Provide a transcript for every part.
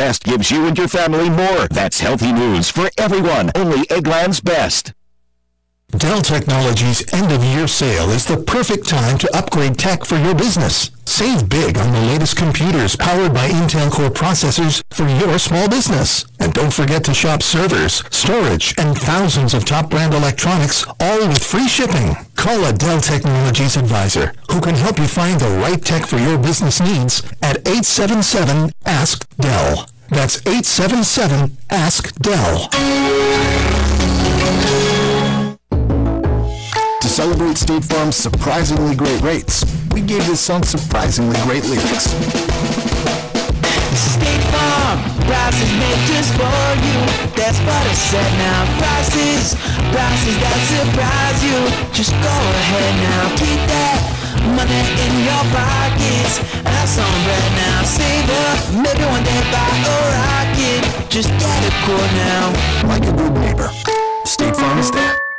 Best gives you and your family more. That's healthy news for everyone. Only Eggland's Best. Dell Technologies end-of-year sale is the perfect time to upgrade tech for your business. Save big on the latest computers powered by Intel Core processors for your small business. And don't forget to shop servers, storage, and thousands of top brand electronics, all with free shipping. Call a Dell Technologies advisor who can help you find the right tech for your business needs at 877-ASK-DELL. That's 877-ASK-DELL. To celebrate State Farm's surprisingly great rates, we gave this song surprisingly great lyrics. State Farm, prices made just for you. That's what I said now. Prices, prices that surprise you. Just go ahead now, keep that money in your pockets. Have some bread now, save up. Maybe one day buy a rocket. Just get it cool now. Like a good neighbor, State Farm is there.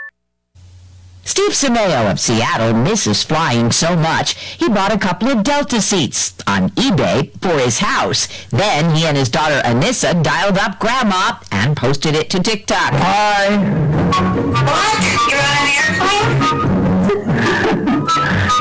Steve Simeo of Seattle misses flying so much, he bought a couple of Delta seats on eBay for his house. Then he and his daughter Anissa dialed up Grandma and posted it to TikTok. Hi. What? You're on an airplane?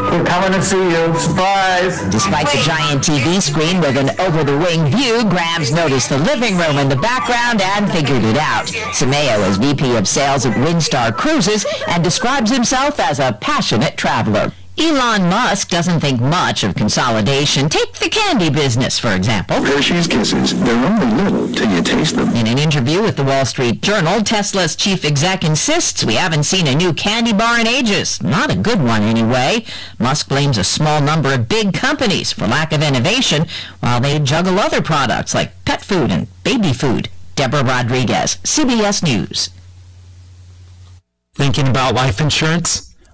We're coming to see you. Surprise. Despite the giant TV screen with an over-the-wing view, Grams noticed the living room in the background and figured it out. Simeo is VP of Sales at Windstar Cruises and describes himself as a passionate traveler. Elon Musk doesn't think much of consolidation. Take the candy business, for example. Hershey's Kisses. They're only little till you taste them. In an interview with the Wall Street Journal, Tesla's chief exec insists we haven't seen a new candy bar in ages. Not a good one, anyway. Musk blames a small number of big companies for lack of innovation, while they juggle other products like pet food and baby food. Deborah Rodriguez, CBS News. Thinking about life insurance?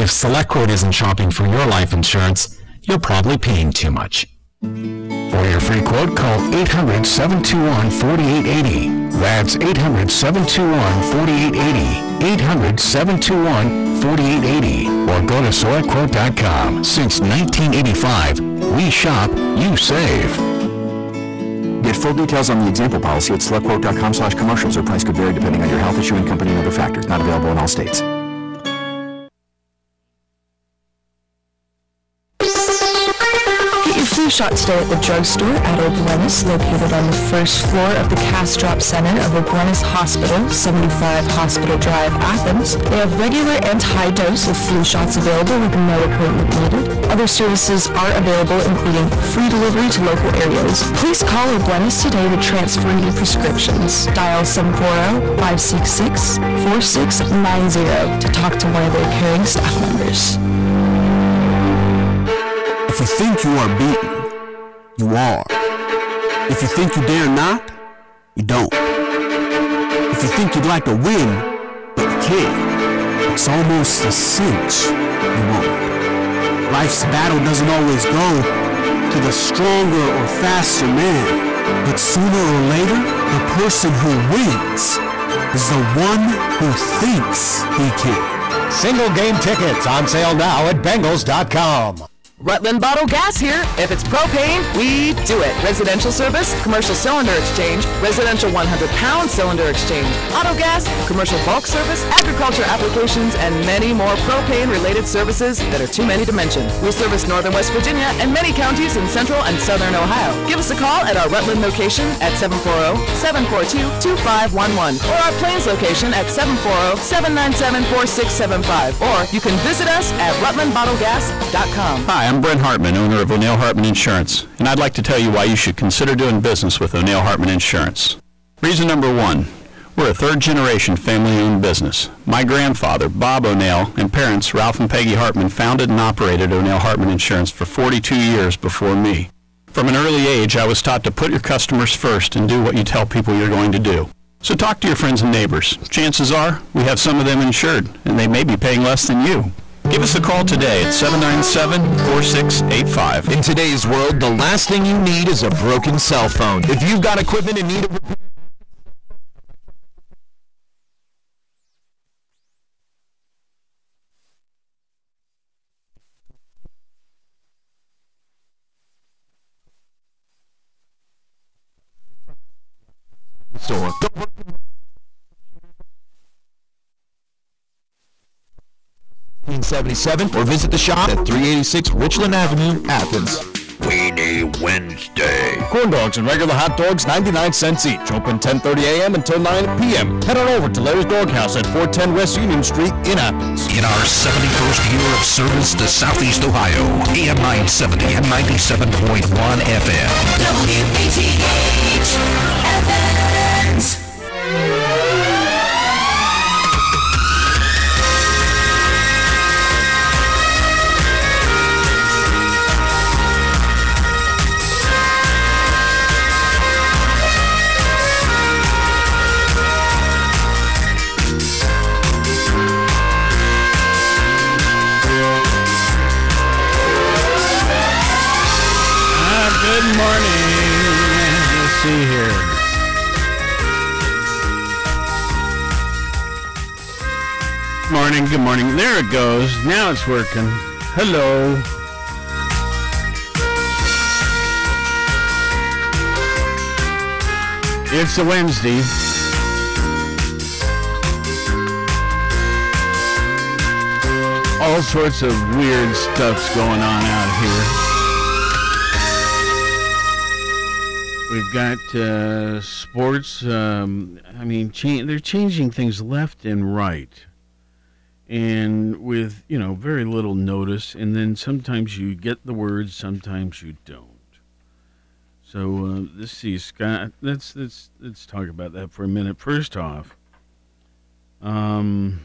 if SelectQuote isn't shopping for your life insurance, you're probably paying too much. For your free quote, call 800-721-4880. That's 800-721-4880. 800-721-4880. Or go to SelectQuote.com. Since 1985, we shop, you save. Get full details on the example policy at selectquote.com slash commercials or price could vary depending on your health issuing company and other factors. Not available in all states. Flu shot today at the drugstore at O'Bleness, located on the first floor of the Castrop Center of O'Bleness Hospital, 75 Hospital Drive, Athens. They have regular and high dose of flu shots available with no appointment needed. Other services are available, including free delivery to local areas. Please call O'Bleness today to transfer your prescriptions. Dial 740-566-4690 to talk to one of their caring staff members. If you think you are beaten, you are. If you think you dare not, you don't. If you think you'd like to win, but you can't, it's almost a cinch you won't. Life's battle doesn't always go to the stronger or faster man, but sooner or later, the person who wins is the one who thinks he can. Single game tickets on sale now at Bengals.com. Rutland Bottle Gas here. If it's propane, we do it. Residential service, commercial cylinder exchange, residential 100-pound cylinder exchange, auto gas, commercial bulk service, agriculture applications, and many more propane-related services that are too many to mention. We service northern West Virginia and many counties in central and southern Ohio. Give us a call at our Rutland location at 740-742-2511 or our Plains location at 740-797-4675 or you can visit us at rutlandbottlegas.com. Hi, I'm Brent Hartman, owner of O'Neill Hartman Insurance, and I'd like to tell you why you should consider doing business with O'Neill Hartman Insurance. Reason number one, we're a third-generation family-owned business. My grandfather, Bob O'Neill, and parents, Ralph and Peggy Hartman, founded and operated O'Neill Hartman Insurance for 42 years before me. From an early age, I was taught to put your customers first and do what you tell people you're going to do. So talk to your friends and neighbors. Chances are we have some of them insured, and they may be paying less than you. Give us a call today at 797-4685. In today's world, the last thing you need is a broken cell phone. If you've got equipment in need of repair, store. 1977 or visit the shop at 386 Richland Avenue, Athens. Weenie Wednesday. Corn dogs and regular hot dogs, 99 cents each. Open 10:30 a.m. until 9 p.m. Head on over to Larry's Dawg House at 410 West Union Street in Athens. In our 71st year of service to Southeast Ohio, AM 970 and 97.1 FM. WATH Athens. Morning. Let's see here. Morning, good morning. There it goes. Now it's working. Hello. It's a Wednesday. All sorts of weird stuff's going on out here. We've got uh, sports. Um, I mean, cha- they're changing things left and right, and with you know very little notice. And then sometimes you get the words, sometimes you don't. So uh, let's see, Scott. Let's let's let's talk about that for a minute. First off, um,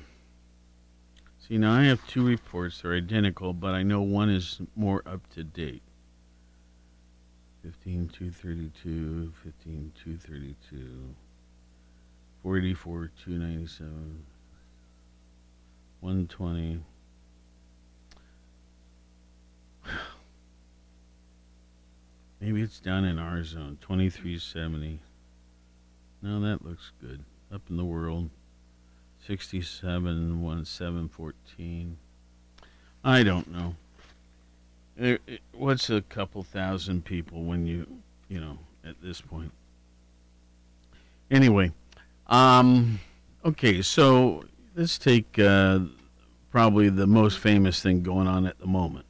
see now I have two reports. They're identical, but I know one is more up to date. 15 232 15 232 44 297 120 maybe it's down in our zone 2370 no that looks good up in the world. 67 1714 i don't know there- What's a couple thousand people when you, you know, at this point? Anyway, um, okay, so let's take uh, probably the most famous thing going on at the moment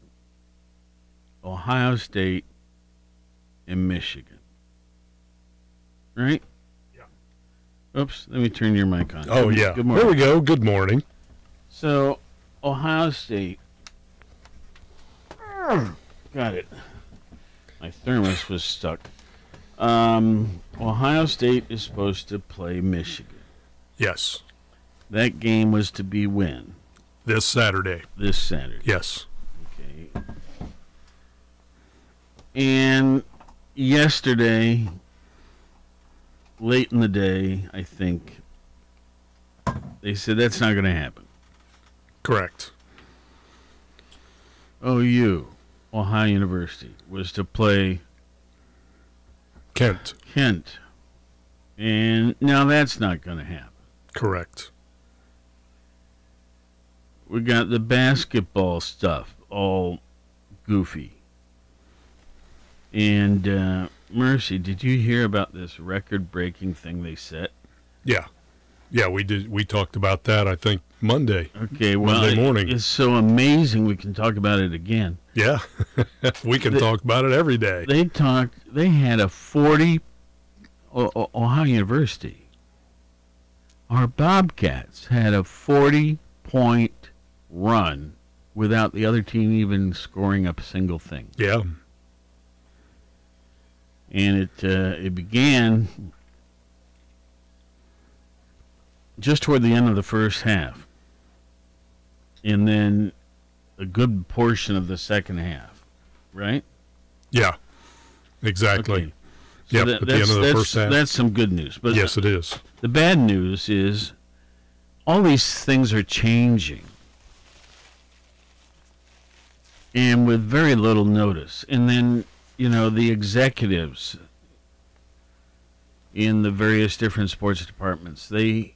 Ohio State and Michigan. Right? Yeah. Oops, let me turn your mic on. Oh, Good- yeah. Good morning. There we go. Good morning. So, Ohio State. Got it. My thermos was stuck. Um, Ohio State is supposed to play Michigan. Yes. That game was to be when? This Saturday. This Saturday. Yes. Okay. And yesterday, late in the day, I think, they said that's not going to happen. Correct. OU, Ohio University, was to play Kent. Kent. And now that's not going to happen. Correct. We got the basketball stuff all goofy. And uh, Mercy, did you hear about this record breaking thing they set? Yeah. Yeah, we did. We talked about that. I think Monday. Okay, well, Monday it- morning. it's so amazing we can talk about it again. yeah, we can The- talk about it every day. They talked. They had a forty. O- Ohio University. Our Bobcats had a forty-point run without the other team even scoring up a single thing. Yeah. and it uh, it began just toward the end of the first half, and then a good portion of the second half, right? Yeah. Exactly. Okay. So Yep, that- at the that's, end of the that's, first half. That's some good news. But yes, it is. the bad news is all these things are changing. And with very little notice. And then, you know, the executives in the various different sports departments, they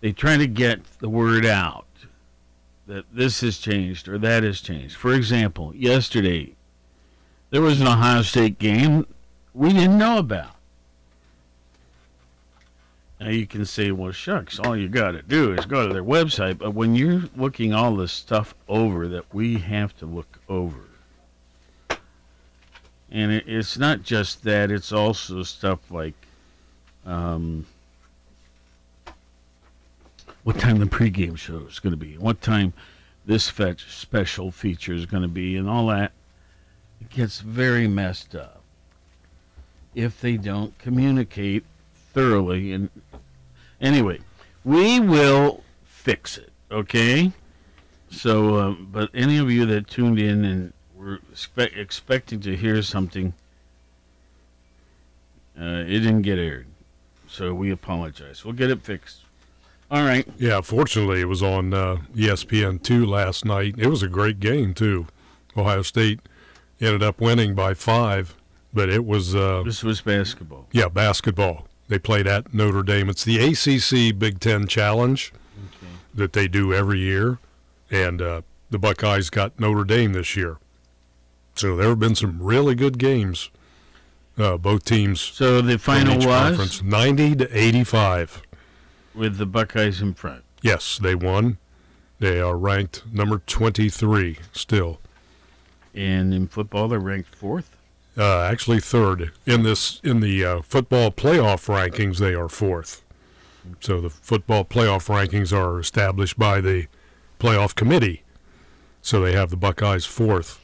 they try to get the word out that this has changed or that has changed. For example, yesterday there was an Ohio State game we didn't know about. Now you can say, well, shucks, all you got to do is go to their website. But when you're looking all this stuff over that we have to look over, and it, it's not just that, it's also stuff like um, what time the pregame show is going to be, what time this fetch special feature is going to be, and all that. It gets very messed up if they don't communicate thoroughly. And anyway, we will fix it. Okay. So, um, but any of you that tuned in and were expect, expecting to hear something, uh, it didn't get aired. So we apologize. We'll get it fixed. All right. Yeah, fortunately, it was on uh, ESPN two last night. It was a great game too. Ohio State ended up winning by five, but it was uh, This was basketball. yeah basketball. They played at Notre Dame. It's the ACC Big Ten Challenge that they do every year, and uh, the Buckeyes got Notre Dame this year. So there have been some really good games. Uh, both teams. So the final each was? conference, ninety to eighty-five. With the Buckeyes in front. Yes, they won. They are ranked number twenty-three still. And in football, they're ranked fourth. Uh, actually, third in this in the uh, football playoff rankings. They are fourth. So the football playoff rankings are established by the playoff committee. So they have the Buckeyes fourth.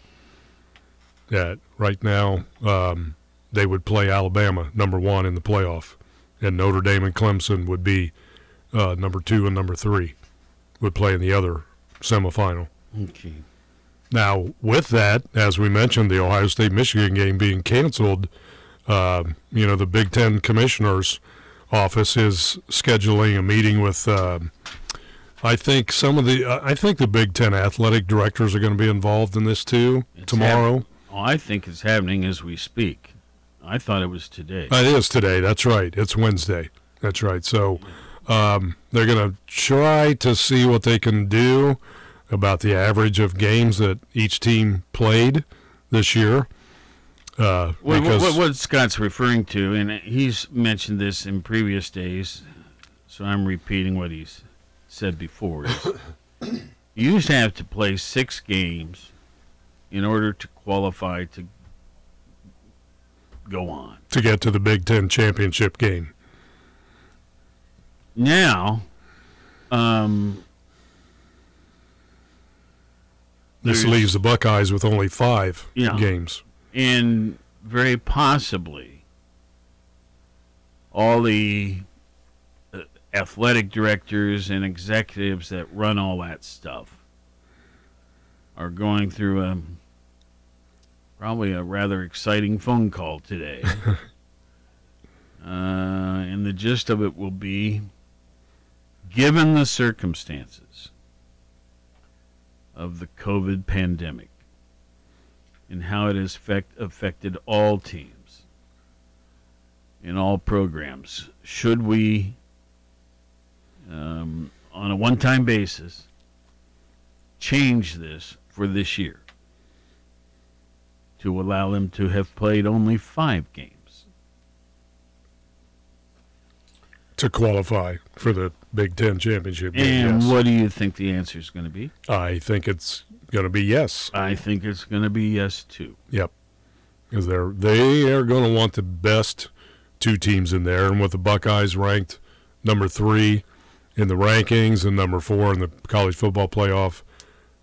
That right now um, they would play Alabama number one in the playoff, and Notre Dame and Clemson would be uh, number two and number three would play in the other semifinal. Okay. Now, with that, as we mentioned, the Ohio State Michigan game being canceled, uh, you know, the Big Ten commissioner's office is scheduling a meeting with. Uh, I think some of the. Uh, I think the Big Ten athletic directors are going to be involved in this too tomorrow. Hap- oh, I think it's happening as we speak. I thought it was today. It is today. That's right. It's Wednesday. That's right. So um, they're going to try to see what they can do about the average of games that each team played this year. Uh, what, because what, what Scott's referring to, and he's mentioned this in previous days, so I'm repeating what he's said before. Is you used to have to play six games in order to qualify to go on. to get to the Big Ten championship game. Now, um, This leaves the Buckeyes with only five Yeah. games. and very possibly all the uh, athletic directors and executives that run all that stuff are going through a probably a rather exciting phone call today. uh, and the gist of it will be given the circumstances of the COVID pandemic and how it has affect, affected all teams in all programs. Should we, um, on a one time basis, change this for this year to allow them to have played only five games? To qualify for the Big Ten championship game. And yes. what do you think the answer is going to be? I think it's going to be yes. I think it's going to be yes too. Yep, because they're they are going to want the best two teams in there, and with the Buckeyes ranked number three in the rankings and number four in the college football playoff,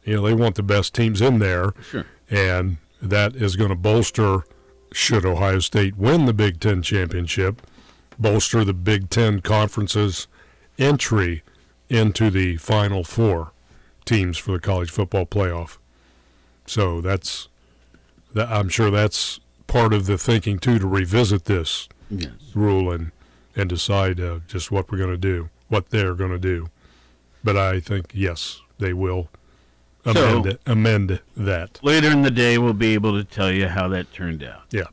you know they want the best teams in there. Sure. and that is going to bolster. Should Ohio State win the Big Ten championship, bolster the Big Ten conference's entry into the Final Four teams for the college football playoff. So that's that. I'm sure that's part of the thinking too to revisit this Yes. rule and and decide uh, just what we're going to do, what they're going to do. But I think yes, they will amend So- amend that. Later in the day, we'll be able to tell you how that turned out. Yeah.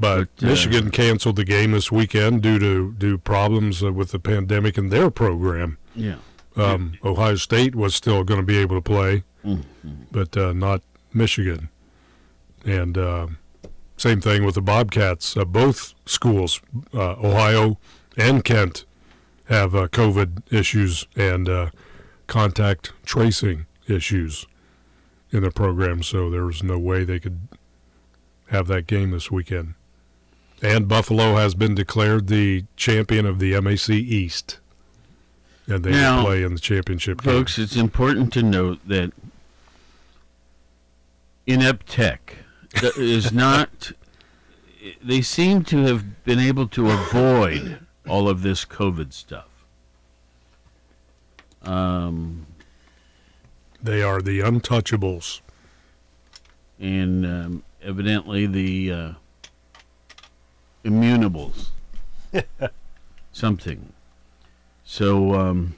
But, But, uh, Michigan canceled the game this weekend due to due problems uh, with the pandemic in their program. Yeah. Um, Ohio State was still going to be able to play, Mm-hmm. but uh, not Michigan. And uh, same thing with the Bobcats. Uh, both schools, uh, Ohio and Kent, have uh, COVID issues and uh, contact tracing issues in their program. So there was no way they could have that game this weekend. And Buffalo has been declared the champion of the MAC East. And they Now, play in the championship game. Folks, it's important to note that Inept Tech is not. They seem to have been able to avoid all of this COVID stuff. Um, They are the untouchables. and um, evidently the uh, immunables. Something. So, um,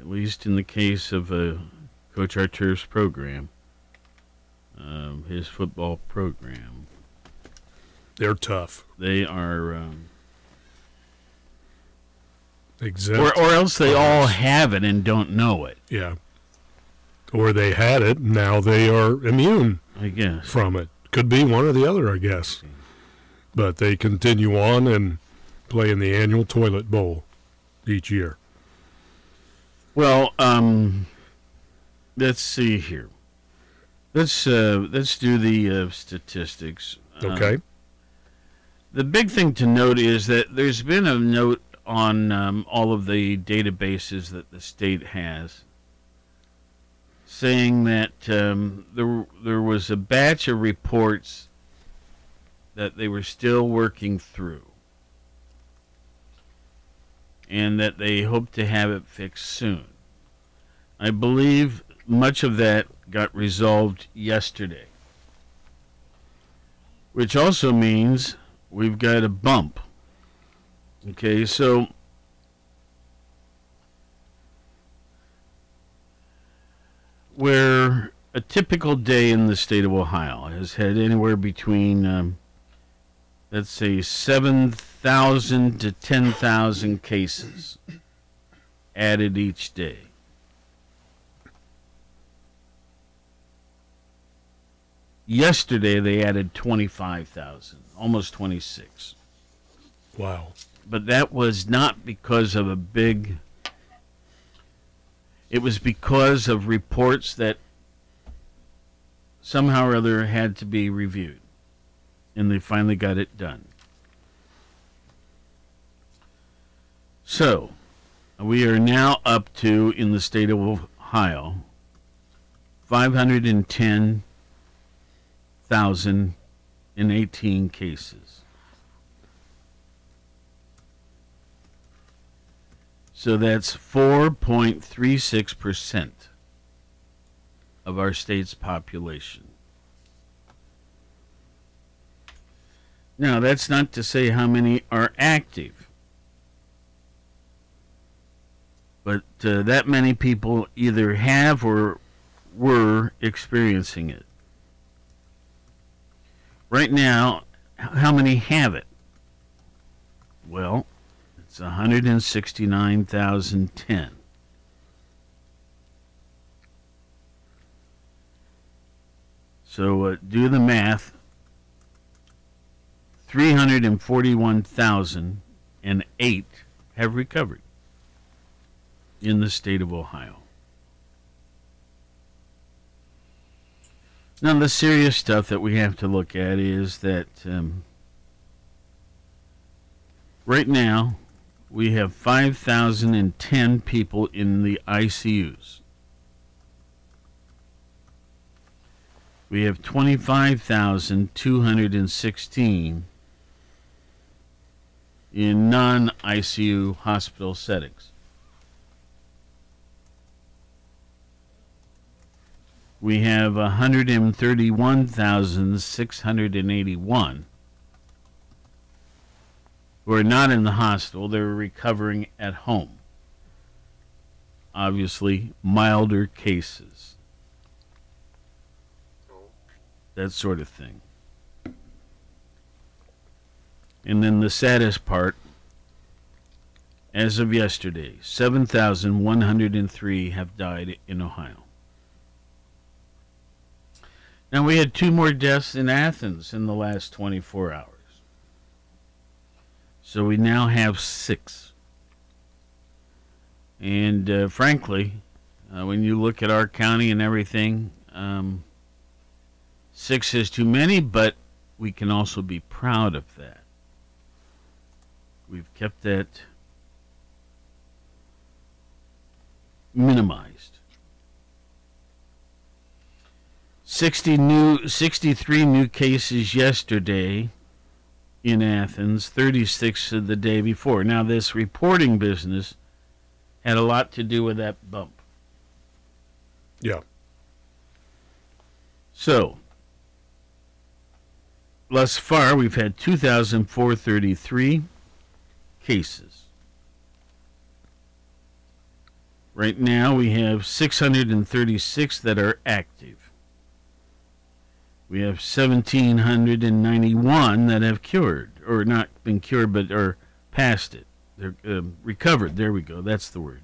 at least in the case of uh, Coach Artur's program, um, his football program, They're tough. they are. Um, Exempt. or, or else they all have it and don't know it. Yeah. Or they had it, now they are immune I guess. from it. Could be one or the other, I guess. But they continue on and play in the annual toilet bowl each year. Well, um, let's see here. Let's uh, let's do the uh, statistics. Uh, Okay. the big thing to note is that there's been a note on um, all of the databases that the state has, saying that um, there there was a batch of reports that they were still working through, and that they hope to have it fixed soon. I believe much of that got resolved yesterday, which also means we've got a bump. Okay, so where a typical day in the state of Ohio has had anywhere between, um, let's say, 7,000 to 10,000 cases added each day. Yesterday they added 25,000, almost 26. Wow. But that was not because of a big it was because of reports that somehow or other had to be reviewed. And they finally got it done. So, we are now up to, in the state of Ohio, 510,018 cases. So that's 4.36% of our state's population. Now, that's not to say how many are active, but uh, that many people either have or were experiencing it. Right now, how many have it? Well, it's 169,010. So uh, do the math. 341,008 have recovered in the state of Ohio. Now, the serious stuff that we have to look at is that um, right now we have 5,010 people in the ICUs. We have 25,216 in non ICU hospital settings. we have 131,681 who are not in the hospital. They're recovering at home. Obviously, milder cases. That sort of thing. And then the saddest part as of yesterday, 7,103 have died in Ohio. Now, we had two more deaths in Athens in the last 24 hours. So we now have six. And uh, frankly, uh, when you look at our county and everything, um, six is too many, but we can also be proud of that. We've kept that minimized. 60 new 63 new cases yesterday in Athens, 36 of the day before. Now this reporting business had a lot to do with that bump. Yeah. So, thus far we've had 2433 cases. Right now we have 636 that are active. We have 1,791 that have cured, or not been cured, but are past it. They're uh, recovered. There we go. That's the word.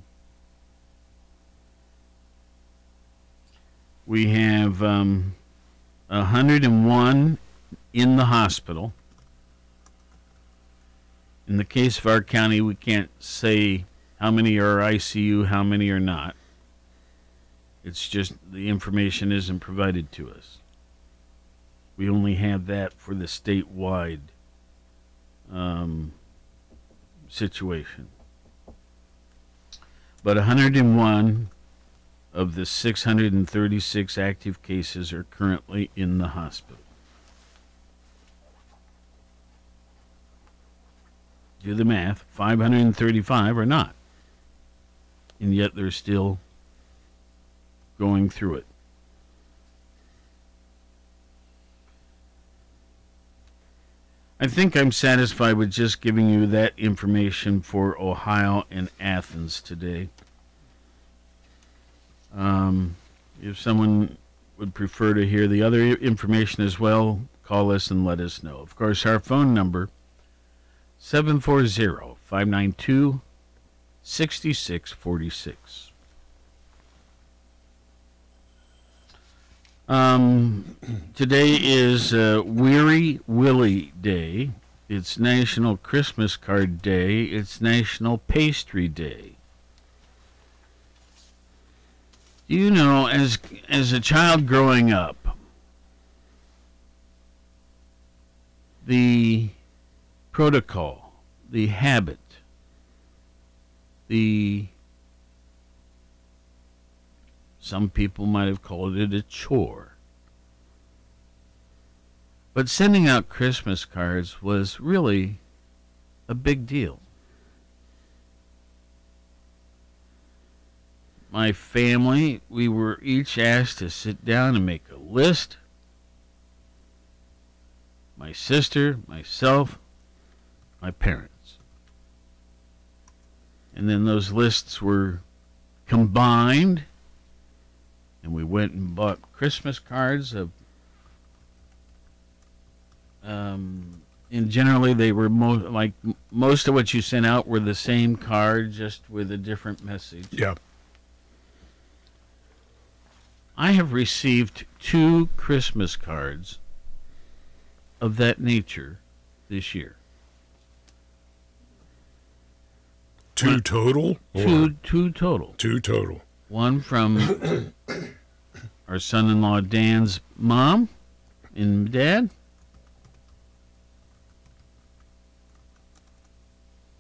We have um, 101 in the hospital. In the case of our county, we can't say how many are ICU, how many are not. It's just the information isn't provided to us. We only have that for the statewide um, situation. But 101 of the 636 active cases are currently in the hospital. Do the math 535 are not. And yet they're still going through it. I think I'm satisfied with just giving you that information for Ohio and Athens today. Um, if someone would prefer to hear the other information as well, call us and let us know. Of course, our phone number 740-592-6646. Um, today is uh, Weary Willie Day. It's National Christmas Card Day. It's National Pastry Day. You know, as as a child growing up, the protocol, the habit, the some people might have called it a chore. But sending out Christmas cards was really a big deal. My family, we were each asked to sit down and make a list. My sister, myself, my parents. And then those lists were combined and we went and bought Christmas cards of um, and generally they were mo- like most of what you sent out were the same card just with a different message. Yeah. I have received two Christmas cards of that nature this year. Two total? Two two total. two total. One from our son-in-law Dan's mom and dad.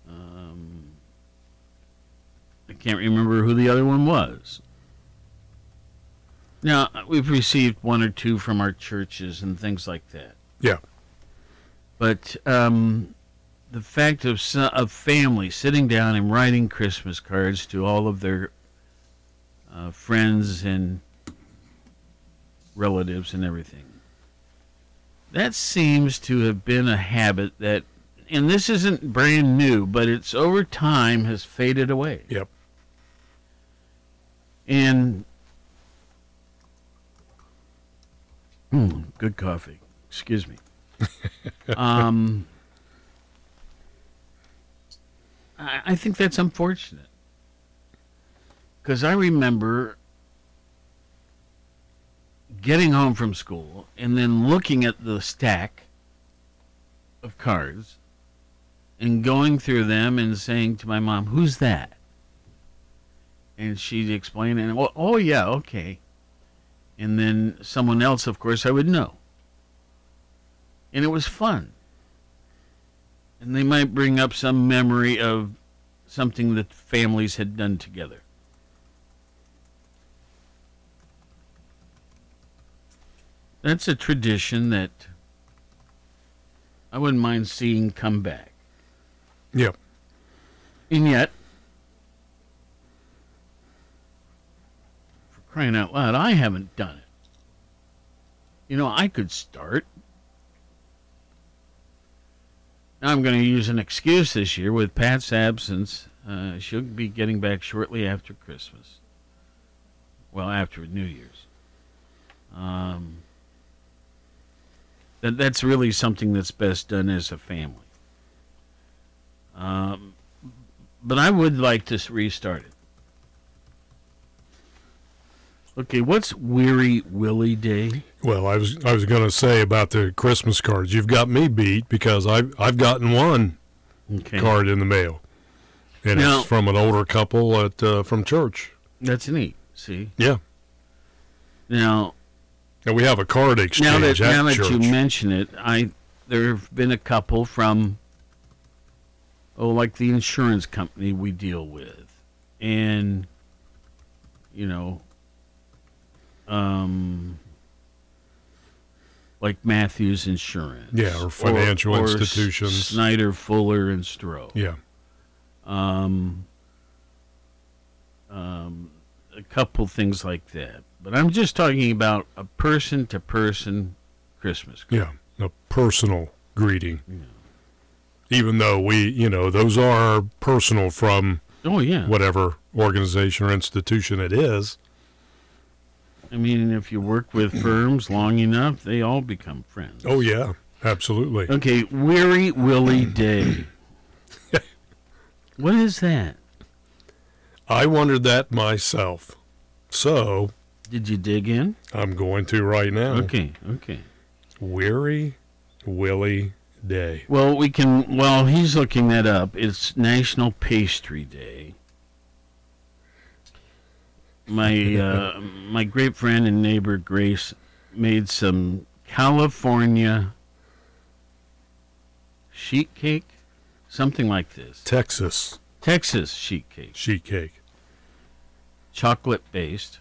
Um, I can't remember who the other one was. Now we've received one or two from our churches and things like that. Yeah. But um, the fact of of family sitting down and writing Christmas cards to all of their uh, friends and relatives and everything. That seems to have been a habit that, and this isn't brand new, but it's over time has faded away. Yep. And Hmm, good coffee. Excuse me. um, I, think that's unfortunate because I remember getting home from school and then looking at the stack of cards and going through them and saying to my mom, "Who's that?" And she'd explain, and oh, oh yeah, okay and then someone else, of course, I would know. And it was fun. And they might bring up some memory of something that families had done together. That's a tradition that I wouldn't mind seeing come back. Yep. And yet, for crying out loud, I haven't done it. You know, I could start. Now I'm going to use an excuse this year with Pat's absence. Uh, she'll be getting back shortly after Christmas. Well, after New Year's. Um, that that's really something that's best done as a family. Um, but I would like to restart it. Okay, what's Weary Willie Day? Well, I was I was going to say about the Christmas cards. You've got me beat because I've I've gotten one okay. card in the mail, and now, it's from an older couple at uh, from church. That's neat. See. Yeah. Now. And we have a card exchange now that, now that church. you mention it, I there have been a couple from oh, like the insurance company we deal with, and you know um, like Matthews Insurance. Yeah, or financial or, institutions. Snyder, Fuller, and Stroh. Yeah. Um, um, a couple things like that. But I'm just talking about a person to person Christmas card. Yeah, a personal greeting. Yeah. Even though we, you know, those are personal from oh yeah whatever organization or institution it is. I mean, if you work with firms long enough, they all become friends. Oh yeah, absolutely. Okay, Weary Willie Day. what is that? I wondered that myself. So, did you dig in? I'm going to right now. Okay, okay. Weary Willie Day. Well, we can. Well, he's looking that up. It's National Pastry Day my uh, my great friend and neighbor Grace made some California sheet cake, something like this. Texas. Texas sheet cake. Sheet cake. Chocolate based.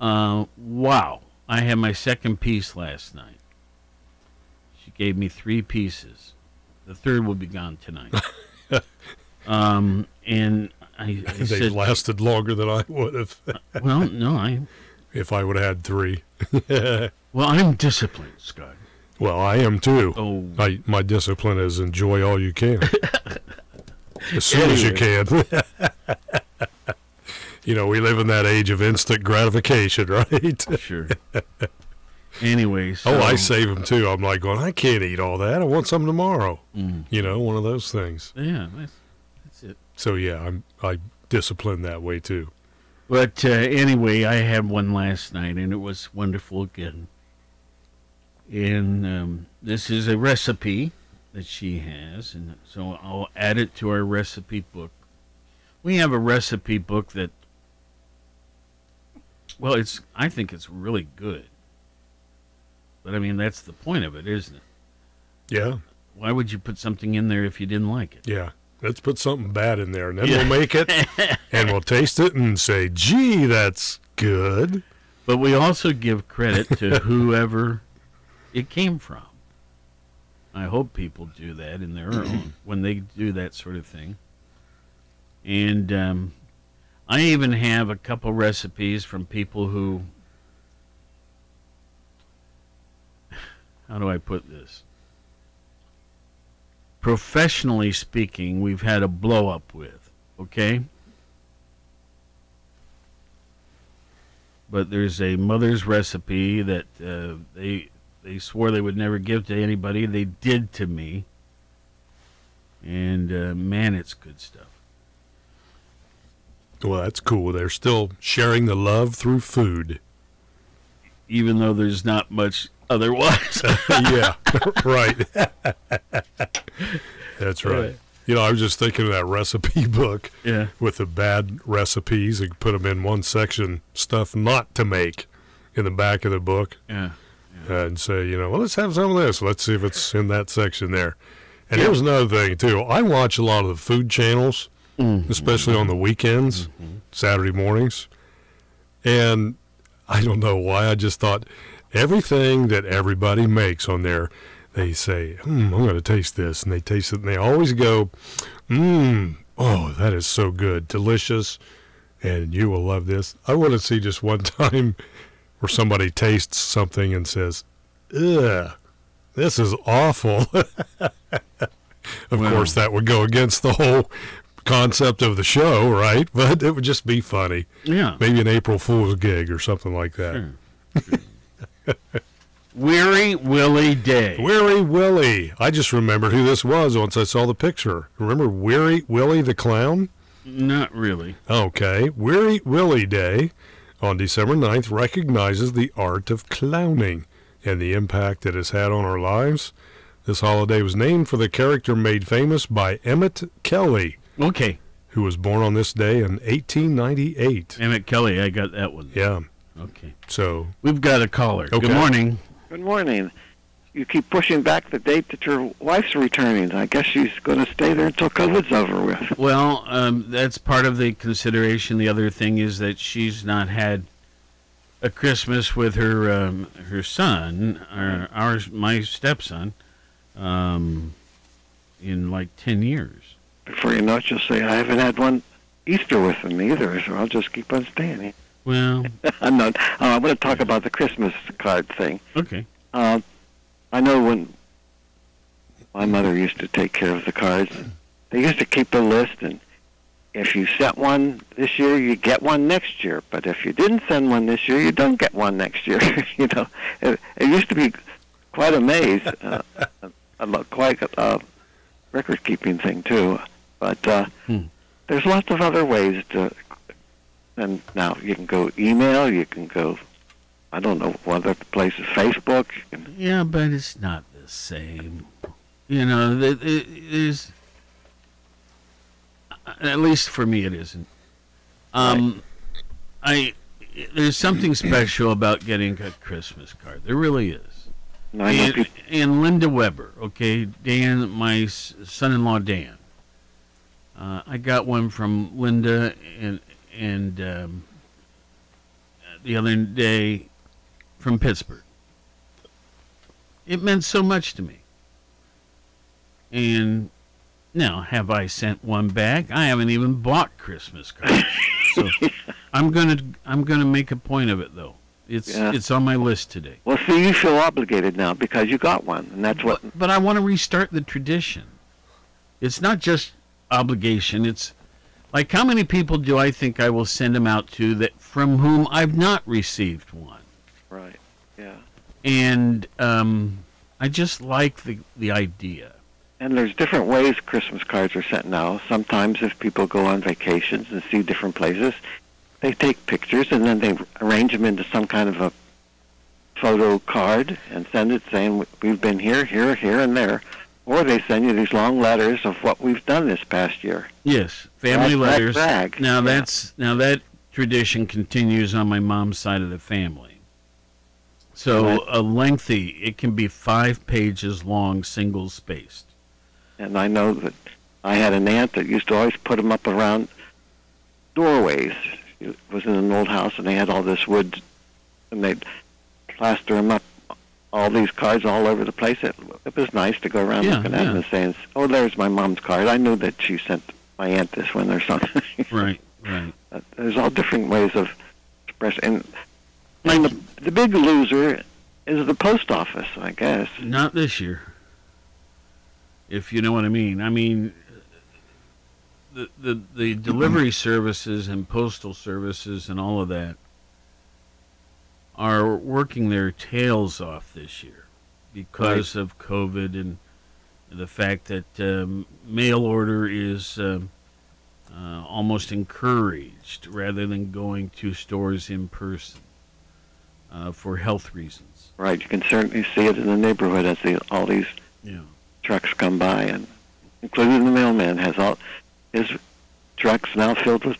Uh, wow! I had my second piece last night. She gave me three pieces. The third will be gone tonight. um, and I, I they said, lasted longer than I would have. well, no, I. If I would have had three. well, I'm disciplined, Scott. Well, I am too. Oh, I, my discipline is enjoy all you can, as soon anyway. as you can. you know, we live in that age of instant gratification, right? sure. Anyway, so, oh, I save them too. I'm like going, I can't eat all that. I want some tomorrow. Mm. You know, one of those things. Yeah, that's, that's it. So yeah, I'm I discipline that way too. But uh, anyway, I had one last night, and it was wonderful again. And um, this is a recipe that she has, and so I'll add it to our recipe book. We have a recipe book that, well, it's I think it's really good. But I mean, that's the point of it, isn't it? Yeah. Why would you put something in there if you didn't like it? Yeah let's put something bad in there and then yeah. we'll make it and we'll taste it and say, gee, that's good. But we also give credit to whoever it came from. I hope people do that in their own when they do that sort of thing. And um, I even have a couple recipes from people who how do I put this? Professionally speaking, we've had a blow up with, okay? But there's a mother's recipe that uh, they they swore they would never give to anybody. They did to me, and uh, man, it's good stuff. Well, that's cool. They're still sharing the love through food. Even though there's not much otherwise. yeah, right. That's right. Right. You know, I was just thinking of that recipe book Yeah. with the bad recipes and put them in one section, stuff not to make in the back of the book. Yeah. And say, you know, well, let's have some of this. Let's see if it's in that section there. And Yeah. here's another thing, too. I watch a lot of the food channels, mm-hmm. especially on the weekends, mm-hmm. Saturday mornings. And I don't know why. I just thought everything that everybody makes on there, they say, hmm, I'm going to taste this. And they taste it and they always go, mmm, oh, that is so good, delicious. And you will love this. I want to see just one time where somebody tastes something and says, ugh, this is awful. of course, that would go against the whole concept of the show, right? But it would just be funny. Yeah. Maybe an April Fool's gig or something like that. Weary Willie Day. Weary Willie. I just remembered who this was once I saw the picture. Remember Weary Willie the Clown? Not really. Okay. Weary Willie Day on December 9th recognizes the art of clowning and the impact it has had on our lives. This holiday was named for the character made famous by Emmett Kelly. Okay. Who was born on this day in 1898. Emmett Kelly, I got that one. Yeah. Okay. So We've got a caller. Okay. Good morning. Good morning. You keep pushing back the date that your wife's returning. I guess she's going to stay there until COVID's over with. Well, um, that's part of the consideration. The other thing is that she's not had a Christmas with her um, her son, or ours, my stepson, um, in like ten years. Before you know it, you'll say, I haven't had one Easter with him either, so I'll just keep on staying. Well, I'm not. Uh, I want to talk about the Christmas card thing. okay. Uh, I know when my mother used to take care of the cards, they used to keep a list, and if you sent one this year, you get one next year. But if you didn't send one this year, you don't get one next year. you know, it, it used to be quite a maze, uh, a, quite a uh, record-keeping thing too. But uh, there's lots of other ways to. And now you can go email, you can go, I don't know what other places, Facebook. Can, Yeah, but it's not the same. You know, th- it is. At least for me, it isn't. Um, I there's something special about getting a Christmas card. There really is. No, and, and Linda Weber, okay, Dan, my son-in-law Dan. Uh, I got one from Linda and and um, the other day from Pittsburgh. It meant so much to me. And now, have I sent one back? I haven't even bought Christmas cards. so I'm gonna I'm gonna make a point of it though. It's Yeah. it's on my list today. well, see, you feel obligated now because you got one, and that's what. But I want to restart the tradition. It's not just obligation. It's like how many people do I think I will send them out to that from whom I've not received one? Right. Yeah. And um, I just like the the idea. And there's different ways Christmas cards are sent now. Sometimes, if people go on vacations and see different places, they take pictures and then they arrange them into some kind of a photo card and send it saying we've been here, here, here, and there. Or they send you these long letters of what we've done this past year. Yes, family Brag, letters. brag. Now Yeah. that's now that tradition continues on my mom's side of the family. So Right. a lengthy, it can be five pages long, single spaced. And I know that I had an aunt that used to always put them up around doorways. It was in an old house, and they had all this wood, and they'd plaster them up, all these cards all over the place. It, it was nice to go around Yeah, looking at them and saying, "Oh, there's my mom's card. I knew that she sent my aunt this one or something." Right, right. Uh, There's all different ways of expressing. And, and the, the big loser is the post office, I guess. Not this year. If you know what I mean. I mean, the the the delivery services and postal services and all of that are working their tails off this year because of COVID and the fact that um, mail order is um, uh, almost encouraged rather than going to stores in person uh, for health reasons. Right, you can certainly see it in the neighborhood as the, all these Yeah. trucks come by, and including the mailman has all his trucks now filled with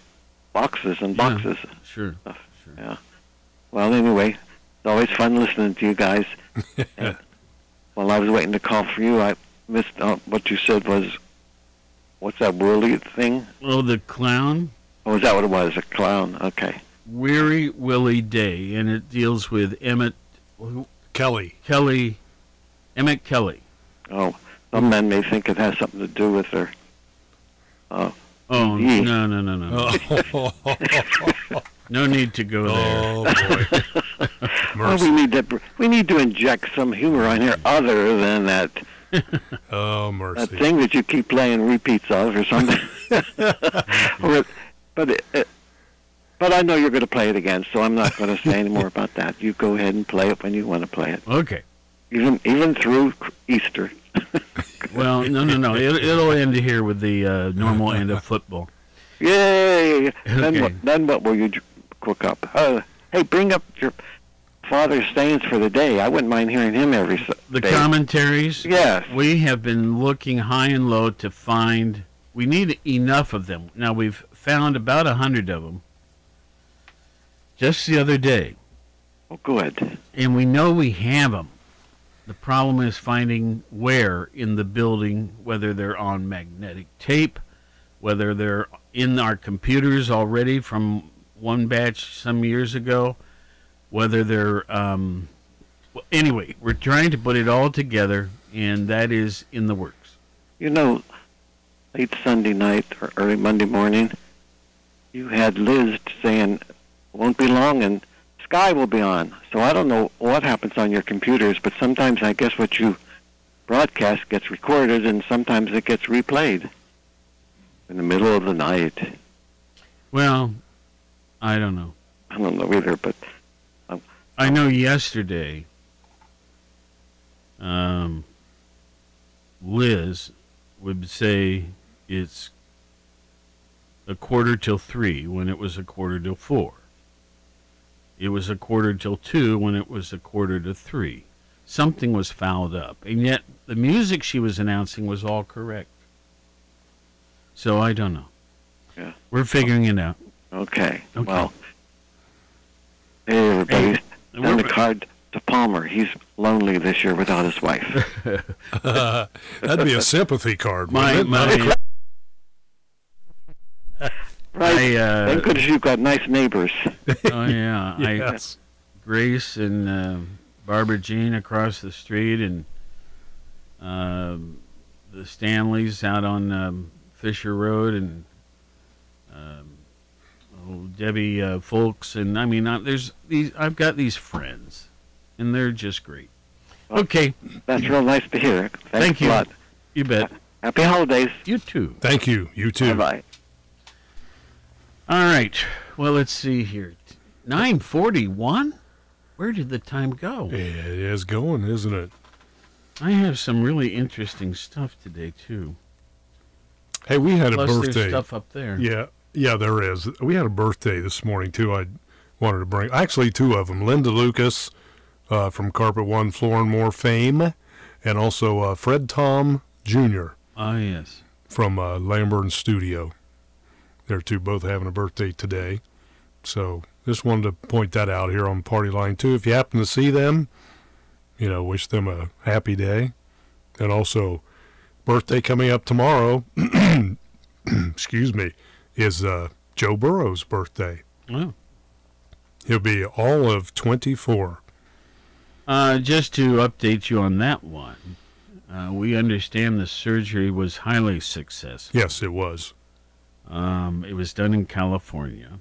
boxes and Yeah, boxes. Sure. Yeah. Well, anyway, it's always fun listening to you guys. While I was waiting to call for you, I missed uh, what you said was, what's that whirly thing? Oh, the clown. Oh, is that what it was? A clown? Okay. Weary Willie Day, and it deals with Emmett who- Kelly. Kelly, Emmett Kelly. Oh, some men may think it has something to do with their. Uh, Oh Yee. no no no no! Oh. no need to go there. Oh boy. well, we need to we need to inject some humor on here other than that Oh, that thing that you keep playing repeats of or something. or, but it, it, but I know you're going to play it again, so I'm not going to say any more about that. You go ahead and play it when you want to play it, Okay. even even through Easter. Well, no no no. It, it'll end here with the uh, normal end of football. Yay! Then what? Then what will you cook up? Uh, hey, bring up your father's sayings for the day. I wouldn't mind hearing him every The day. commentaries. Yes. We have been looking high and low to find. We need enough of them. Now we've found about a hundred of them. Just the other day. Oh, good. And we know we have them. The problem is finding where in the building, whether they're on magnetic tape, whether they're in our computers already from one batch some years ago, whether they're. Um, well, anyway, we're trying to put it all together, and that is in the works. You know, late Sunday night or early Monday morning, you had Liz saying, "Won't be long and Sky will be on." So I don't know what happens on your computers, but sometimes I guess what you broadcast gets recorded, and sometimes it gets replayed in the middle of the night. Well, I don't know. I don't know either, but I know yesterday, um, Liz would say it's a quarter till three when it was a quarter till four. It was a quarter till two when it was a quarter to three. Something was fouled up, and yet the music she was announcing was all correct. So I don't know. Yeah. We're figuring it out. okay. Okay. Well, hey everybody, Hey, send a we're- card to Palmer. He's lonely this year without his wife. That'd be a sympathy card. My wouldn't it? My. Right. I, uh, Thank goodness you've got nice neighbors. Oh yeah, Yes. I Grace and uh, Barbara Jean across the street, and um, the Stanleys out on um, Fisher Road, and um, Debbie uh, Folks, and I mean, uh, there's these. I've got these friends, and they're just great. Okay, That's real nice to hear. Thanks Thank a you. lot. you bet. Happy holidays. You too. Thank you. You too. Bye bye. All right. Well, let's see here. Nine forty-one. Where did the time go? It is going, isn't it? I have some really interesting stuff today too. Hey, we had a Plus, birthday. there's stuff up there. Yeah, yeah, there is. We had a birthday this morning too. I wanted to bring actually two of them. Linda Lucas uh, from Carpet One Floor and More fame, and also uh, Fred Tom Jr. Ah, yes. from uh, Lamburn Studio. They're two both having a birthday today, so just wanted to point that out here on Party Line too. If you happen to see them, you know, wish them a happy day, and also birthday coming up tomorrow. excuse me, is uh, Joe Burrow's birthday. Oh. He'll be all of 24. Uh, just to update you on that one, uh, we understand the surgery was highly successful. Yes, it was. Um, it was done in California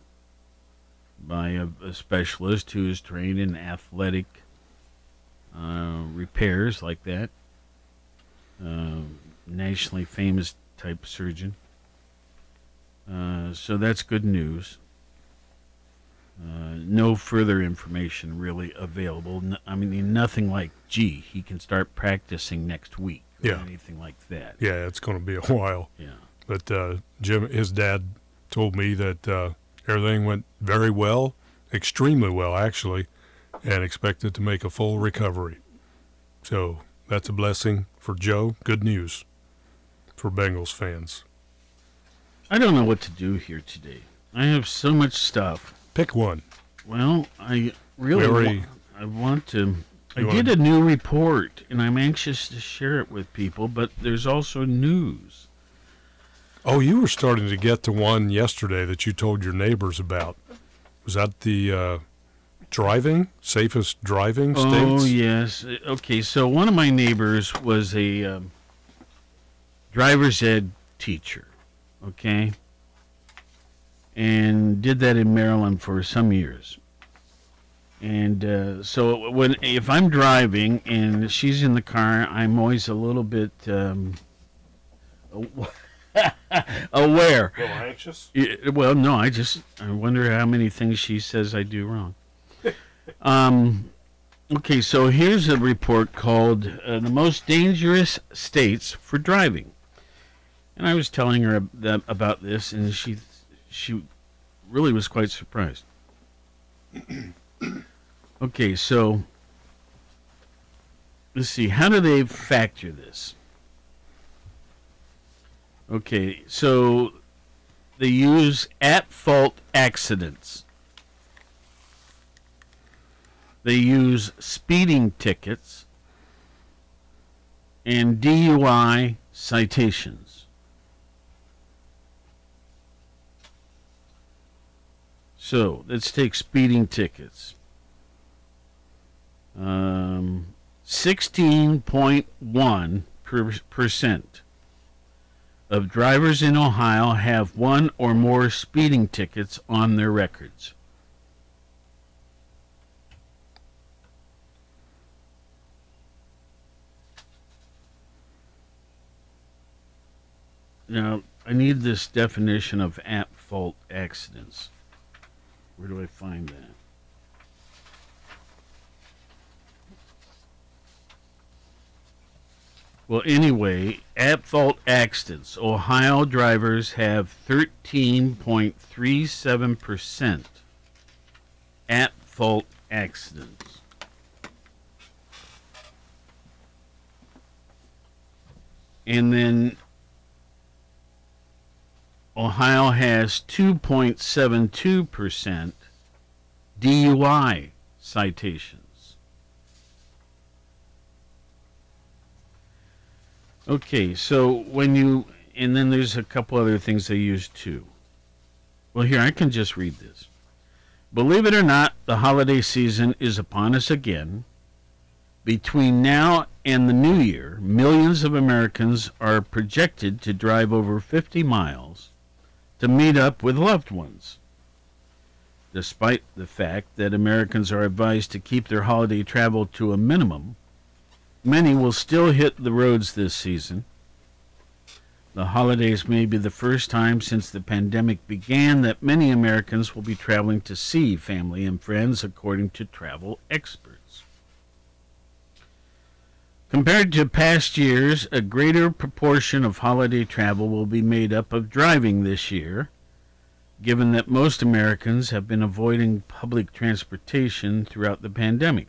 by a, a specialist who is trained in athletic uh, repairs like that. Uh, nationally famous type surgeon. Uh, so that's good news. Uh, no further information really available. I mean, nothing like, gee, he can start practicing next week or Yeah. anything like that. Yeah, it's going to be a while. Yeah. But uh, Jim, his dad told me that uh, everything went very well, extremely well, actually, and expected to make a full recovery. So that's a blessing for Joe. Good news for Bengals fans. I don't know what to do here today. I have so much stuff. Pick one. Well, I really wa- I want to. I did a new report, and I'm anxious to share it with people. But there's also news. Oh, you were starting to get to one yesterday that you told your neighbors about. Was that the uh, driving safest driving states? Oh yes. Okay, so one of my neighbors was a um, driver's ed teacher. Okay. And did that in Maryland for some years. And uh, so when if I'm driving and she's in the car, I'm always a little bit um, aware. A little anxious? Well, no, I just I wonder how many things she says I do wrong. um, okay, so here's a report called uh, "The Most Dangerous States for Driving," and I was telling her about this, and she she really was quite surprised. okay, so let's see. How do they factor this? Okay, so they use at fault accidents. They use speeding tickets and DUI citations. So let's take speeding tickets. Um, 16.1 per, percent of drivers in Ohio have one or more speeding tickets on their records. Now, I need this definition of at fault accidents. Where do I find that? Well, anyway, at fault accidents. Ohio drivers have 13.37% at fault accidents. And then Ohio has 2.72% DUI citations. Okay, so when you and then there's a couple other things they use too. Well, here I can just read this. Believe it or not, the holiday season is upon us again. Between now and the new year, millions of Americans are projected to drive over 50 miles to meet up with loved ones. Despite the fact that Americans are advised to keep their holiday travel to a minimum, Many will still hit the roads this season. The holidays may be the first time since the pandemic began that many Americans will be traveling to see family and friends, according to travel experts. Compared to past years, a greater proportion of holiday travel will be made up of driving this year, given that most Americans have been avoiding public transportation throughout the pandemic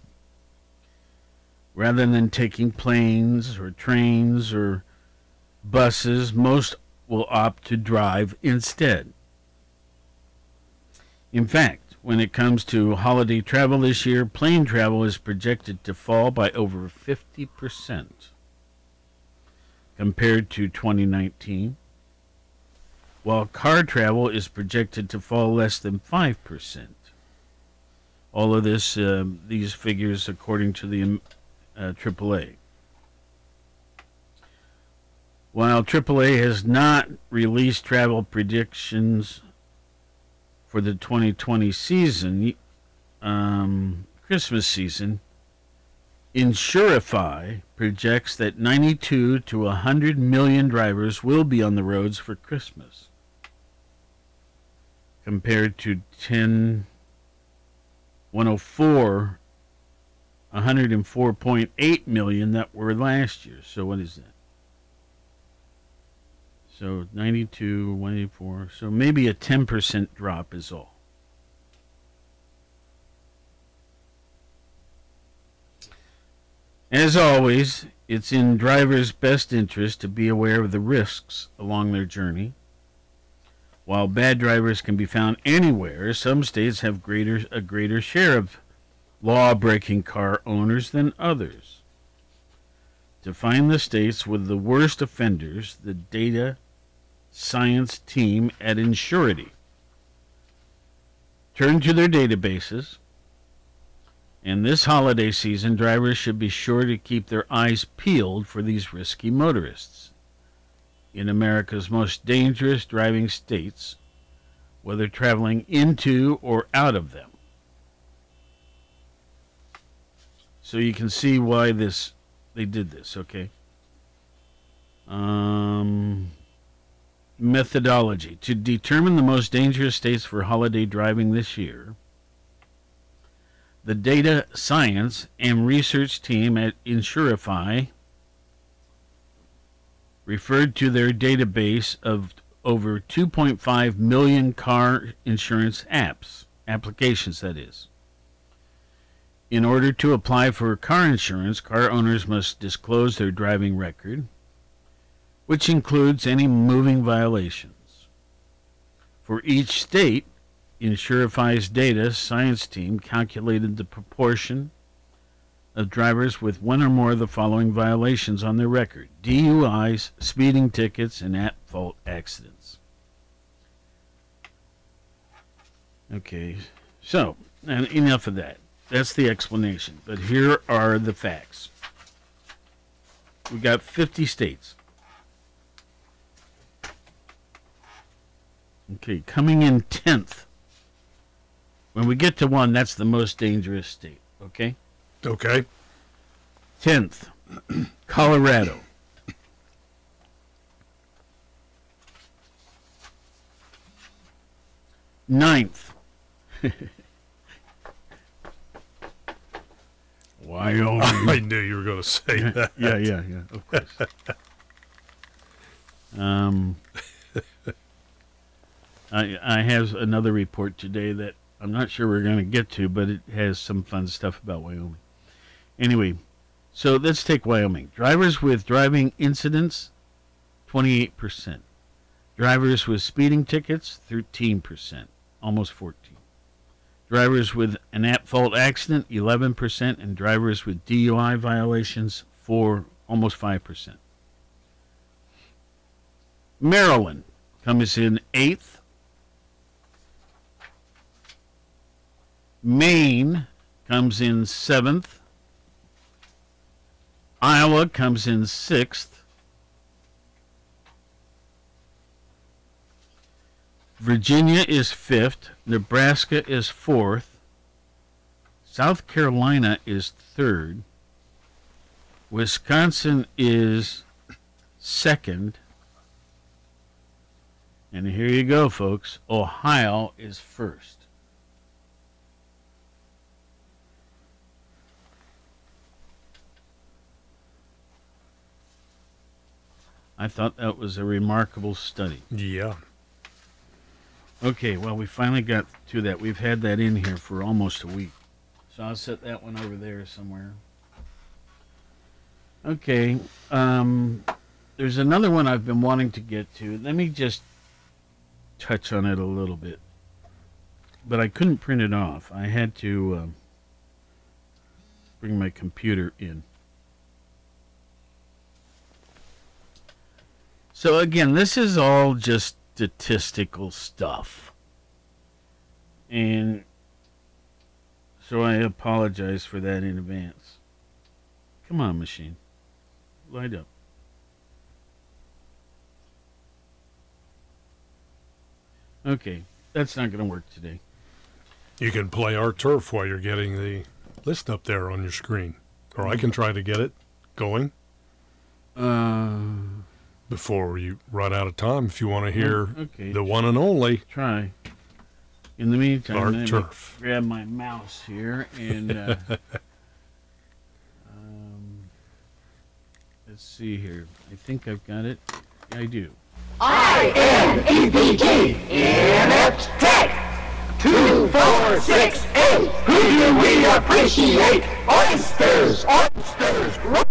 rather than taking planes or trains or buses, most will opt to drive instead. In fact, when it comes to holiday travel this year, plane travel is projected to fall by over 50% compared to 2019, while car travel is projected to fall less than 5%. All of this, uh, these figures, according to the uh, AAA. While AAA has not released travel predictions for the 2020 season, um, Christmas season, Insurify projects that 92 to 100 million drivers will be on the roads for Christmas, compared to 10 104 104.8 million that were last year. So what is that? So 92, 184. So maybe a 10% drop is all. As always, it's in drivers' best interest to be aware of the risks along their journey. While bad drivers can be found anywhere, some states have greater a greater share of law-breaking car owners than others. To find the states with the worst offenders, the data science team at Insurify turn to their databases and this holiday season, drivers should be sure to keep their eyes peeled for these risky motorists. In America's most dangerous driving states, whether traveling into or out of them. So you can see why this they did this, okay? Um, methodology to determine the most dangerous states for holiday driving this year the data science and research team at Insurify referred to their database of over 2.5 million car insurance apps, applications that is. In order to apply for car insurance, car owners must disclose their driving record, which includes any moving violations. For each state, Insurify's data science team calculated the proportion of drivers with one or more of the following violations on their record DUIs, speeding tickets, and at fault accidents. Okay, so, and enough of that. That's the explanation. But here are the facts. We've got 50 states. Okay, coming in 10th when we get to one, that's the most dangerous state. Okay? Okay. 10th, Colorado. Ninth, Wyoming. I knew you were going to say that. yeah, yeah, yeah. Of course. um, I I have another report today that I'm not sure we're going to get to, but it has some fun stuff about Wyoming. Anyway, so let's take Wyoming. Drivers with driving incidents, 28%. Drivers with speeding tickets, 13%, almost 14. Drivers with an at-fault accident, 11%, and drivers with DUI violations, 4, almost 5%. Maryland comes in eighth Maine comes in seventh. Iowa comes in sixth. Virginia is fifth. Nebraska is fourth. South Carolina is third. Wisconsin is second. And here you go, folks. Ohio is first. I thought that was a remarkable study. Yeah. Okay, well, we finally got to that. We've had that in here for almost a week. So I'll set that one over there somewhere. Okay, um, there's another one I've been wanting to get to. Let me just touch on it a little bit. But I couldn't print it off. I had to uh, bring my computer in. So again, this is all just statistical stuff. And so I apologize for that in advance. Come on, machine. Light up. Okay, that's not going to work today. You can play our turf while you're getting the list up there on your screen. or I can try to get it going Uh, before you run out of time. If you want to hear okay. the one and only try. In the meantime, Art let me Turf. grab my mouse here and uh, um, let's see here. I think I've got it. Yeah, I do. I-N-E-P-T, Inept Tech. Two, four, six, eight. Who do we appreciate? Oysters, oysters.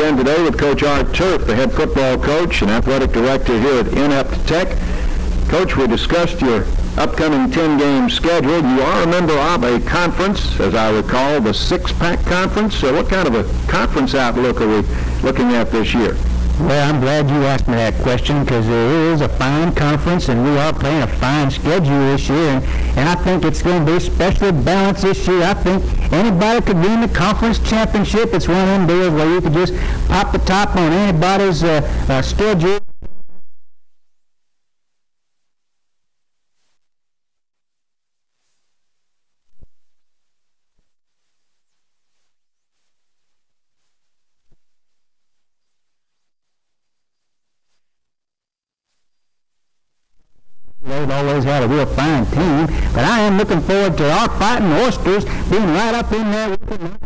Again today with Coach Art Turf, the head football coach and athletic director here at Inept Tech. Coach, we discussed your upcoming 10-game schedule. You are a member of a conference, as I recall, the Six-Pack Conference. So what kind of a conference outlook are we looking at this year? Well, I'm glad you asked me that question because it is a fine conference and we are playing a fine schedule this year. And, and I think it's going to be especially balanced this year. I think anybody could win the conference championship. It's one of them deals where you could just pop the top on anybody's uh, uh, schedule. They've always had a real fine team, but I am looking fighting oysters being right up in there with them.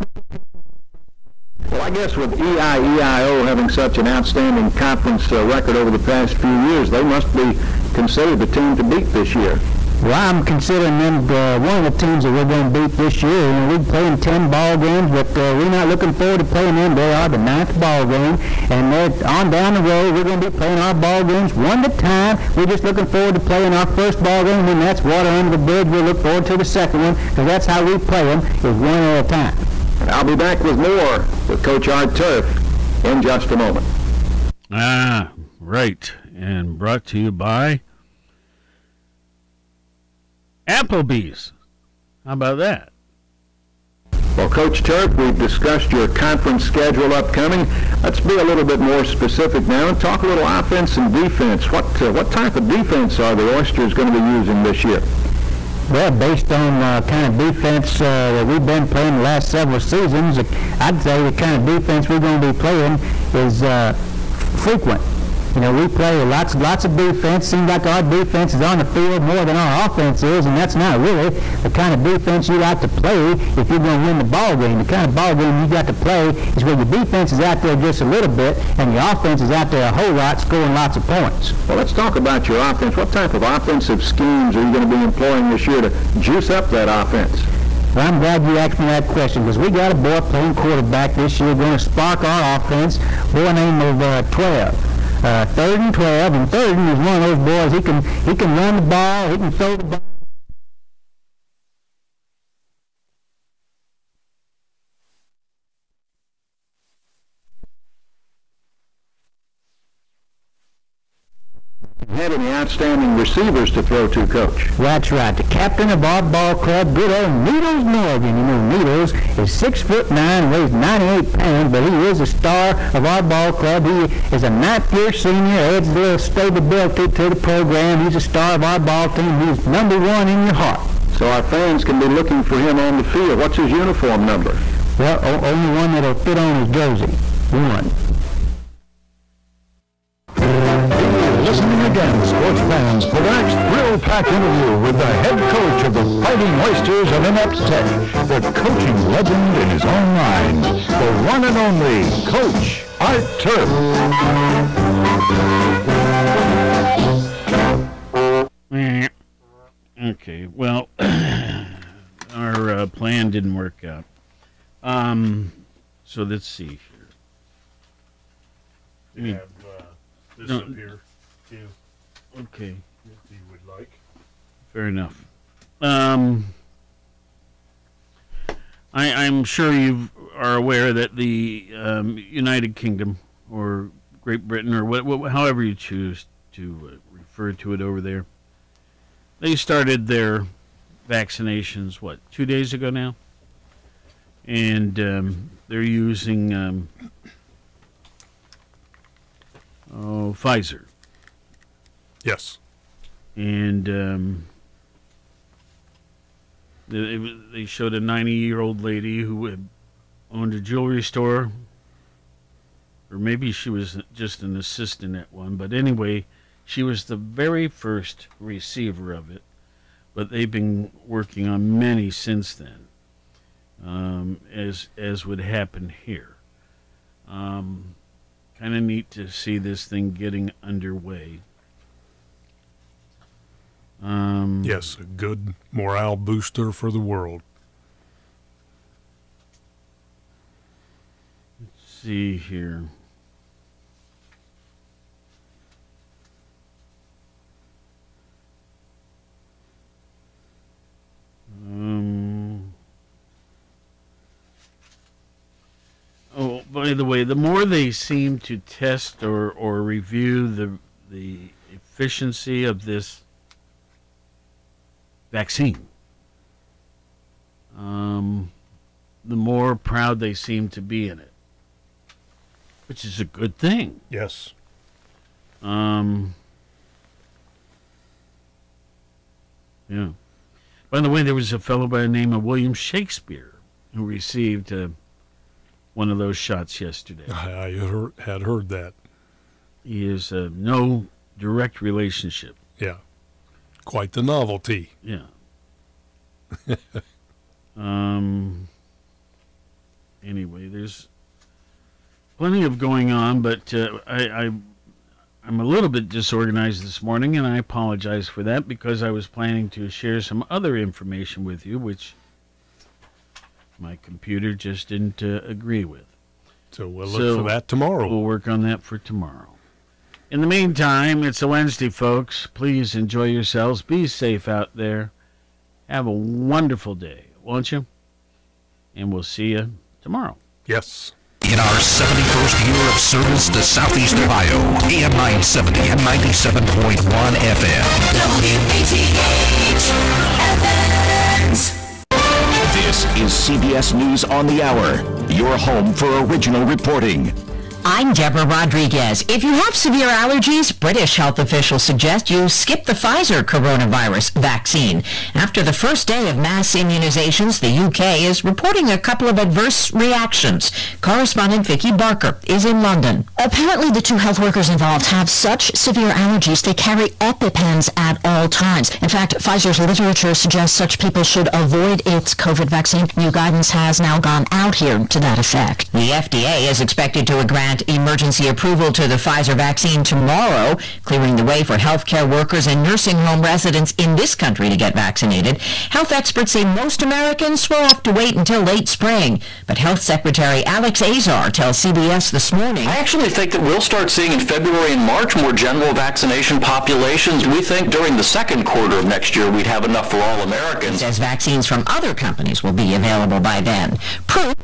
Well, I guess with EIEIO having such an outstanding conference uh, record over the past few years, they must be considered the team to beat this year. Well, I'm considering them uh, one of the teams that we're going to beat this year. And we're playing 10 ball games, but uh, we're not looking forward to playing them. They are the ninth ball game, and they're on down the road. We're going to be playing our ball games one at a time. We're just looking forward to playing our first ball game, and that's water under the bridge. We'll look forward to the second one, because that's how we play them, is one at a time. And I'll be back with more with Coach Art Turf in just a moment. Ah, right. And brought to you by Applebee's. How about that? Well, Coach Turf, we've discussed your conference schedule upcoming. Let's be a little bit more specific now and talk a little offense and defense. What uh, what type of defense are the Oysters going to be using this year? Well, based on uh, kind of defense uh, that we've been playing the last several seasons, I'd say the kind of defense we're going to be playing is uh, frequent. You know, we play lots, lots of defense. Seems like our defense is on the field more than our offense is, and that's not really the kind of defense you like to play if you're going to win the ball game. The kind of ball game you got to play is where your defense is out there just a little bit, and your offense is out there a whole lot, scoring lots of points. Well, let's talk about your offense. What type of offensive schemes are you going to be employing this year to juice up that offense? Well, I'm glad you asked me that question because we got a boy playing quarterback this year going to spark our offense. Boy named of uh, 12. Uh, third and 12, and third and is one of those boys. He can he can run the ball. He can throw the ball. Had any outstanding receivers to throw to, Coach? That's right. The captain of our ball club, good old Needles Morgan. You know, Needles is six foot nine, weighs 98 pounds, but he is a star of our ball club. He is a ninth year senior, adds a little stability to the program. He's a star of our ball team. He's number one in your heart. So our fans can be looking for him on the field. What's his uniform number? Well, only one that'll fit on his jersey. One. Listening again, sports fans, for the next thrill-packed interview with the head coach of the Fighting Oysters of Inept Tech, the coaching legend in his own mind, the one and only Coach Art Eh. Okay, well, our uh, plan didn't work out. Um, so let's see here. You have uh, this No. up here, too, Okay, if you would like. fair enough. Um, I, I'm sure you are aware that the um, United Kingdom or Great Britain or what, what, however you choose to uh, refer to it over there, they started their vaccinations what two days ago now, and um, they're using um, oh Pfizer. Yes. And um, They, they showed a 90 year old lady who had owned a jewelry store, or maybe she was just an assistant at one, but anyway, she was the very first receiver of it. But they've been working on many since then, um, as as would happen here. Um, kind of neat to see this thing getting underway. Um, yes, a good morale booster for the world. Let's see here. Um, oh, by the way, the more they seem to test or, or review the the efficiency of this vaccine, um, the more proud they seem to be in it, which is a good thing. Yes. Um, yeah. By the way, there was a fellow by the name of William Shakespeare who received uh, one of those shots yesterday. I had heard that. He is uh, no direct relationship. Yeah. Quite the novelty. Yeah. um. Anyway, there's plenty of going on, but uh, I, I I'm a little bit disorganized this morning, and I apologize for that because I was planning to share some other information with you, which my computer just didn't uh, agree with. So we'll look for that tomorrow. We'll work on that for tomorrow. In the meantime, it's a Wednesday, folks. Please enjoy yourselves. Be safe out there. Have a wonderful day, won't you? And we'll see you tomorrow. Yes. In our 71st year of service to Southeast Ohio, AM 970 and 97.1 FM. WATH This is CBS News on the Hour, your home for original reporting. I'm Deborah Rodriguez. If you have severe allergies, British health officials suggest you skip the Pfizer coronavirus vaccine. After the first day of mass immunizations, the UK is reporting a couple of adverse reactions. Correspondent Vicki Barker is in London. Apparently, the two health workers involved have such severe allergies they carry EpiPens at all times. In fact, Pfizer's literature suggests such people should avoid its COVID vaccine. New guidance has now gone out here to that effect. The FDA is expected to grant emergency approval to the Pfizer vaccine tomorrow, clearing the way for healthcare workers and nursing home residents in this country to get vaccinated. Health experts say most Americans will have to wait until late spring. But Health Secretary Alex Azar tells CBS this morning. I actually think that we'll start seeing in February and March more general vaccination populations. We think during the second quarter of next year we'd have enough for all Americans. Says vaccines from other companies will be available by then. Proof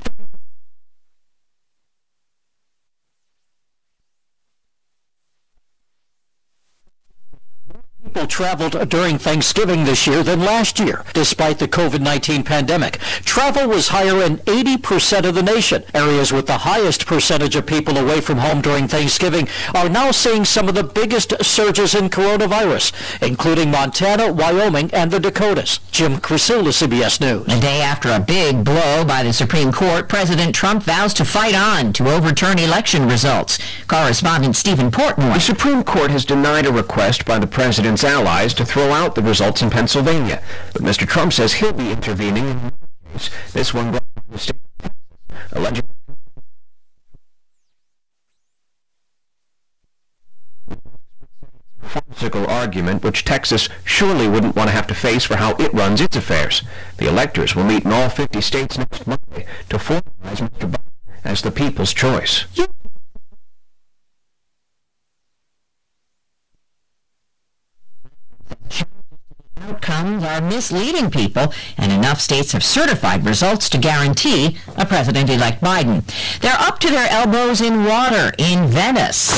traveled during Thanksgiving this year than last year, despite the COVID-19 pandemic. Travel was higher in 80% of the nation. Areas with the highest percentage of people away from home during Thanksgiving are now seeing some of the biggest surges in coronavirus, including Montana, Wyoming, and the Dakotas. Jim Krasula, CBS News. A day after a big blow by the Supreme Court, President Trump vows to fight on to overturn election results. Correspondent Steven Portnoy. The Supreme Court has denied a request by the president's allies to throw out the results in Pennsylvania. But Mr. Trump says he'll be intervening in case. This one brought by the state of Texas, farcical argument which Texas surely wouldn't want to have to face for how it runs its affairs. The electors will meet in all 50 states next Monday to formalize Mr. Biden as the people's choice. Outcomes are misleading people, and enough states have certified results to guarantee a President-elect Biden. They're up to their elbows in water in Venice.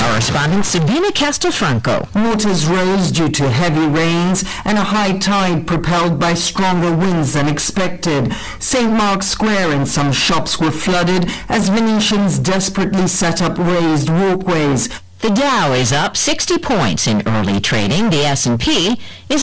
Correspondent Sabina Castelfranco. Waters rose due to heavy rains and a high tide propelled by stronger winds than expected. St. Mark's Square and some shops were flooded as Venetians desperately set up raised walkways. The Dow is up 60 points in early trading. The S&P is